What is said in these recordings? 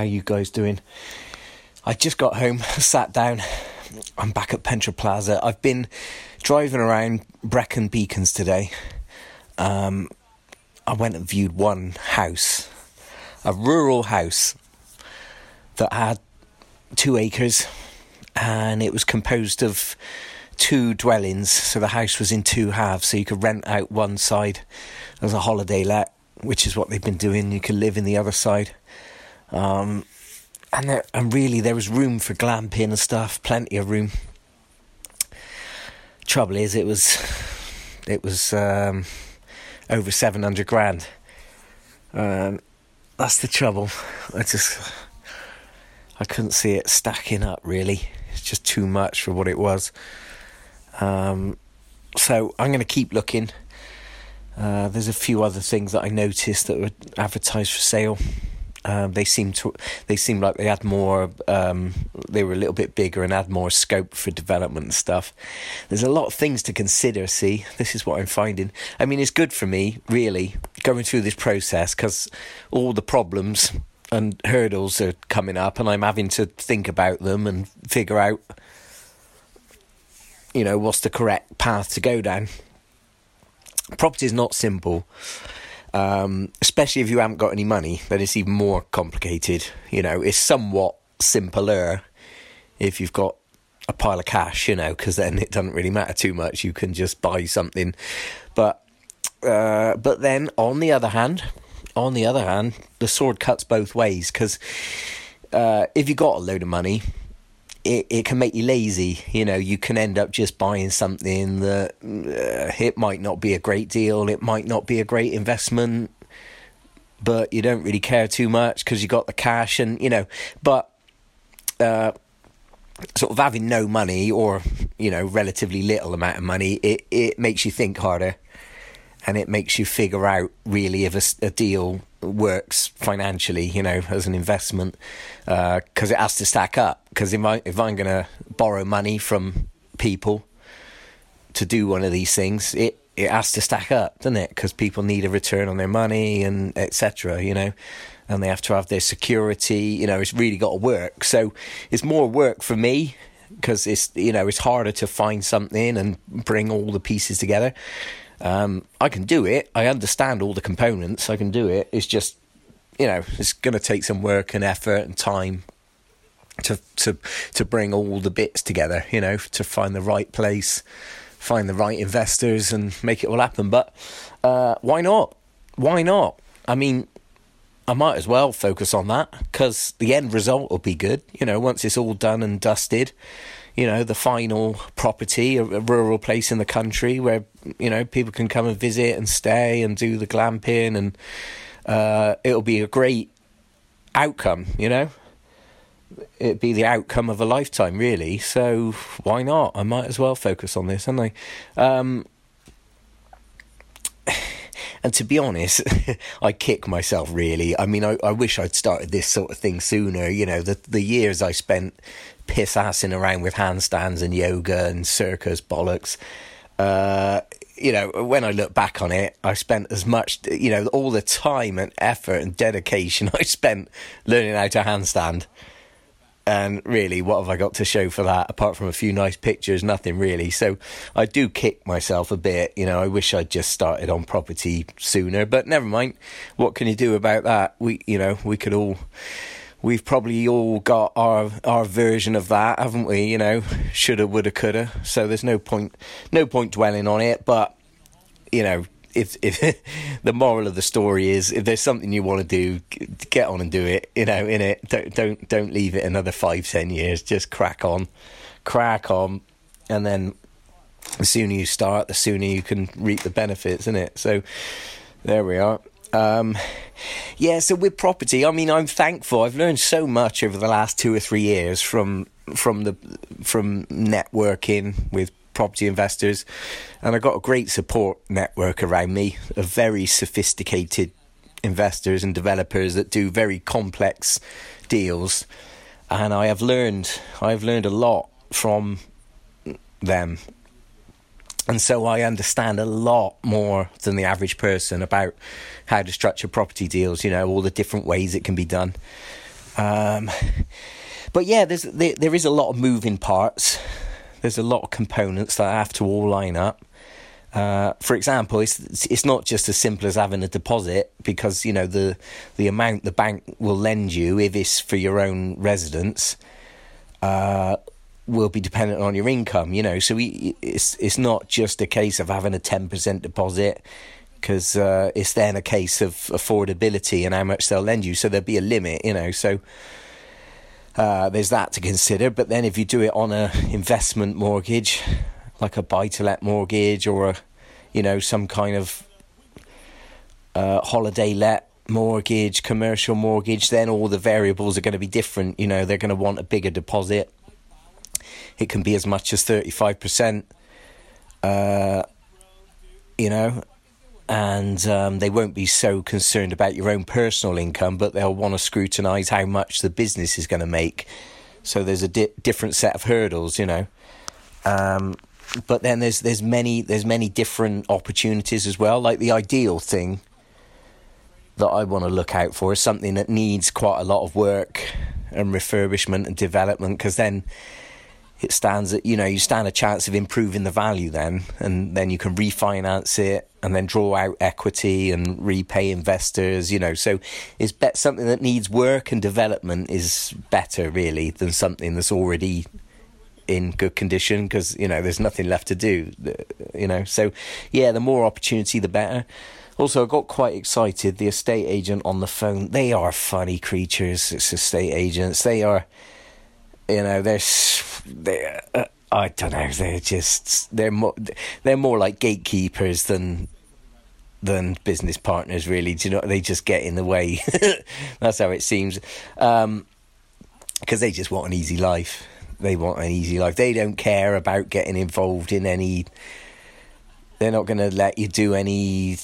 How you guys doing? I just got home, sat down. I'm back at Pentra Plaza. I've been driving around Brecon Beacons today. Um, I went and viewed one house, a rural house that had two acres, and it was composed of two dwellings. So the house was in two halves, so you could rent out one side as a holiday let, which is what they've been doing. You could live in the other side. Um, and there, and really there was room for glamping and stuff, plenty of room. Trouble is, it was it was um, over seven hundred grand. Um, that's the trouble. I just I couldn't see it stacking up. Really, it's just too much for what it was. Um, so I'm going to keep looking. Uh, there's a few other things that I noticed that were advertised for sale. Um, they seemed to they seemed like they had more um, they were a little bit bigger and had more scope for development and stuff. There's a lot of things to consider see? This is what i'm finding. I mean it's good for me really going through this process because all the problems and hurdles are coming up and i'm having to think about them and figure out you know what's the correct path to go down. Property is not simple um, especially if you haven't got any money, then it's even more complicated. You know, it's somewhat simpler if you've got a pile of cash, you know, because then it doesn't really matter too much. You can just buy something. But uh, but then on the other hand, on the other hand, the sword cuts both ways because uh, if you got a load of money, it, it can make you lazy. You know, you can end up just buying something that uh, it might not be a great deal, it might not be a great investment, but you don't really care too much because you got the cash and, you know, but uh, sort of having no money or, you know, relatively little amount of money, it, it makes you think harder and it makes you figure out really if a, a deal works financially, you know, as an investment, because uh, it has to stack up. Because if I if I'm going to borrow money from people to do one of these things, it it has to stack up, doesn't it? Because people need a return on their money and etc. You know, and they have to have their security. You know, it's really got to work. So it's more work for me because it's you know it's harder to find something and bring all the pieces together. Um, I can do it. I understand all the components. I can do it. It's just, you know, it's going to take some work and effort and time to to to bring all the bits together. You know, to find the right place, find the right investors, and make it all happen. But uh, why not? Why not? I mean, I might as well focus on that because the end result will be good. You know, once it's all done and dusted you know, the final property, a, a, rural place in the country where, you know, people can come and visit and stay and do the glamping and uh, it'll be a great outcome, you know? It'd be the outcome of a lifetime, really. So why not? I might as well focus on this, haven't I? Um, and to be honest, I kick myself really. I mean, I, I wish I'd started this sort of thing sooner. You know, the the years I spent piss assing around with handstands and yoga and circus bollocks. Uh, you know, when I look back on it, I spent as much, you know, all the time and effort and dedication I spent learning how to handstand. And really, what have I got to show for that? Apart from a few nice pictures, nothing really. So I do kick myself a bit. You know, I wish I'd just started on property sooner, but never mind. What can you do about that? We, you know, we could all we've probably all got our our version of that, haven't we? You know, shoulda, woulda, coulda. So there's no point no point dwelling on it. But you know, if if the moral of the story is if there's something you want to do, get on and do it. You know, in it. Don't don't don't leave it another five ten years. Just crack on, crack on, and then the sooner you start, the sooner you can reap the benefits, isn't it? So there we are. Um, yeah, so with property, I mean, I'm thankful. I've learned so much over the last two or three years from from the from networking with property investors, and I got a great support network around me of very sophisticated investors and developers that do very complex deals, and I have learned I've learned a lot from them and so I understand a lot more than the average person about how to structure property deals, you know, all the different ways it can be done. Um, but yeah, there's there, there is a lot of moving parts. There's a lot of components that have to all line up. Uh, for example, it's it's not just as simple as having a deposit because you know the the amount the bank will lend you if it's for your own residence uh, will be dependent on your income. You know, so we, it's it's not just a case of having a ten percent deposit because uh, it's then a case of affordability and how much they'll lend you. So there'll be a limit. You know, so. Uh, there's that to consider, but then if you do it on a investment mortgage, like a buy to let mortgage or a, you know, some kind of uh, holiday let mortgage, commercial mortgage, then all the variables are going to be different. You know, they're going to want a bigger deposit. It can be as much as 35%, uh, you know, and um, they won't be so concerned about your own personal income, but they'll want to scrutinise how much the business is going to make. So there's a di- different set of hurdles, you know. Um, but then there's there's many there's many different opportunities as well. Like the ideal thing that I want to look out for is something that needs quite a lot of work and refurbishment and development because then it stands at you know you stand a chance of improving the value then and then you can refinance it and then draw out equity and repay investors you know. So it's bet something that needs work and development is better really than something that's already in good condition because you know there's nothing left to do you know. So yeah the more opportunity the better. Also i got quite excited. The estate agent on the phone they are funny creatures it's estate agents. They are you know they're they uh, i don't know they're just they're more they're more like gatekeepers than than business partners really do you know they just get in the way that's how it seems um because they just want an easy life they want an easy life. They don't care about getting involved in any. They're not going to let you do any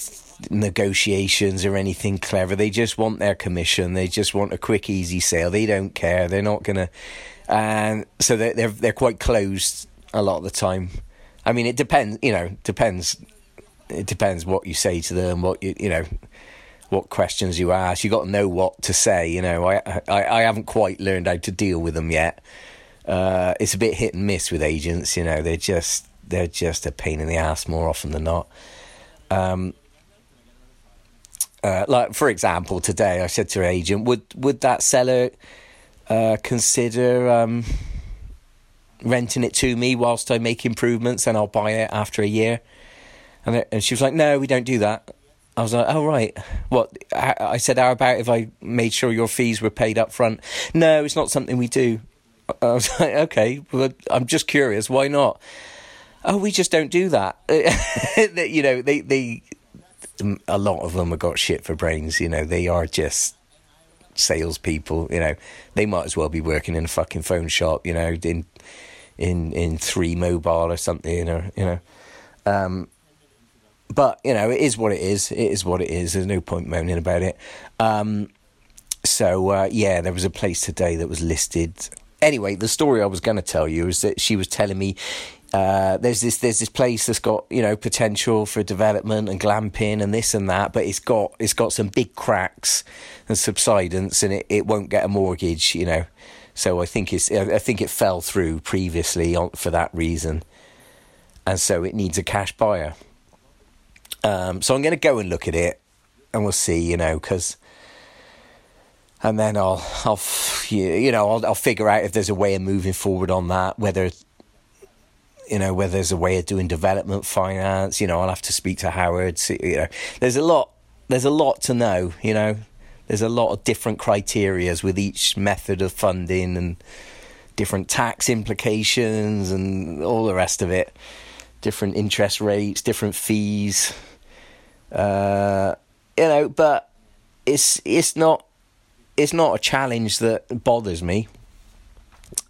negotiations or anything clever. They just want their commission. They just want a quick, easy sale. They don't care. They're not going to, and so they're they're they're quite closed a lot of the time. I mean, it depends. You know, depends. It depends what you say to them. What you you know what questions you ask. You got to know what to say. You know, I, I I haven't quite learned how to deal with them yet. Uh, it's a bit hit and miss with agents. You know, they're just they're just a pain in the ass more often than not. Um, uh, like for example, today I said to an agent, "Would would that seller uh, consider um, renting it to me whilst I make improvements and I'll buy it after a year?" And, and she was like, "No, we don't do that." I was like, "Oh right, what?" I said, "How about if I made sure your fees were paid up front?" No, it's not something we do. I was like, okay, well, I'm just curious, why not? Oh, we just don't do that. you know, they, they, a lot of them have got shit for brains. You know, they are just salespeople. You know, they might as well be working in a fucking phone shop. You know, in in in three mobile or something. Or you know, um, but you know, it is what it is. It is what it is. There's no point moaning about it. Um, so uh, yeah, there was a place today that was listed anyway, the story I was going to tell you is that she was telling me uh, there's this there's this place that's got you know potential for development and glamping and this and that, but it's got it's got some big cracks and subsidence, and it, it won't get a mortgage, you know. So I think it's I think it fell through previously on, for that reason, and so it needs a cash buyer. Um, so I'm going to go and look at it, and we'll see, you know, because and then I'll I'll you know I'll I'll figure out if there's a way of moving forward on that whether you know whether there's a way of doing development finance you know I'll have to speak to Howard see, you know. There's a lot there's a lot to know you know. There's a lot of different criterias with each method of funding and different tax implications and all the rest of it. Different interest rates different fees. Uh, you know but it's it's not it's not a challenge that bothers me.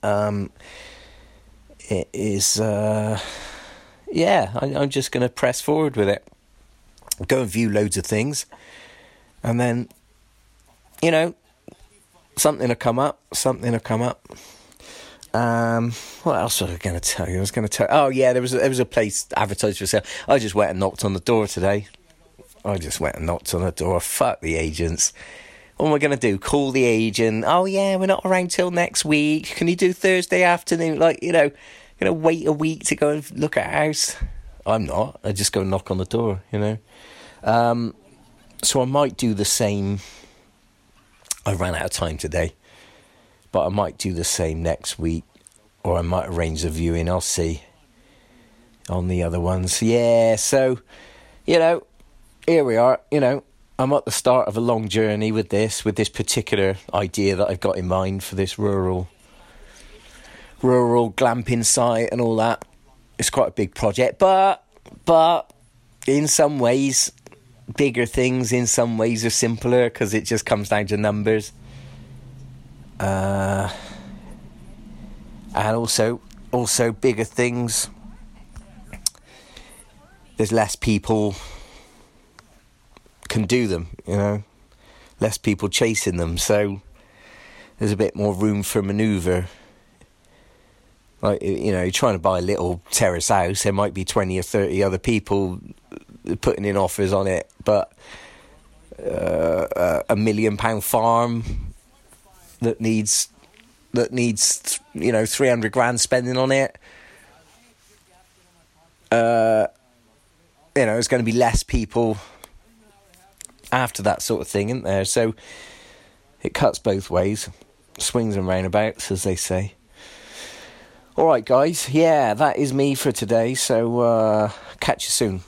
Um, it is, uh, yeah, I, I'm just going to press forward with it. Go and view loads of things, and then, you know, something will come up. Something will come up. Um, what else was I going to tell you? I was going to tell. Oh yeah, there was a, there was a place advertised for sale. I just went and knocked on the door today. I just went and knocked on the door. Fuck the agents what am I going to do? Call the agent? Oh yeah, we're not around till next week. Can you do Thursday afternoon? Like you know, going to wait a week to go and look at a house. I'm not. I just go knock on the door. You know. Um, so I might do the same. I ran out of time today, but I might do the same next week, or I might arrange a viewing. I'll see. On the other ones, yeah. So, you know, here we are. You know, I'm at the start of a long journey with this, with this particular idea that I've got in mind for this rural, rural glamping site and all that. It's quite a big project, but, but in some ways, bigger things in some ways are simpler because it just comes down to numbers. Uh, and also, also bigger things. There's less people can do them, you know, less people chasing them, so there's a bit more room for manoeuvre. Like you know, you're trying to buy a little terrace house, there might be twenty or thirty other people putting in offers on it, but uh, a million pound farm that needs that needs you know three hundred grand spending on it. Uh, you know, there's going to be less people after that sort of thing, isn't there? So it cuts both ways, swings and roundabouts, as they say. All right, guys. Yeah, that is me for today. So uh, catch you soon.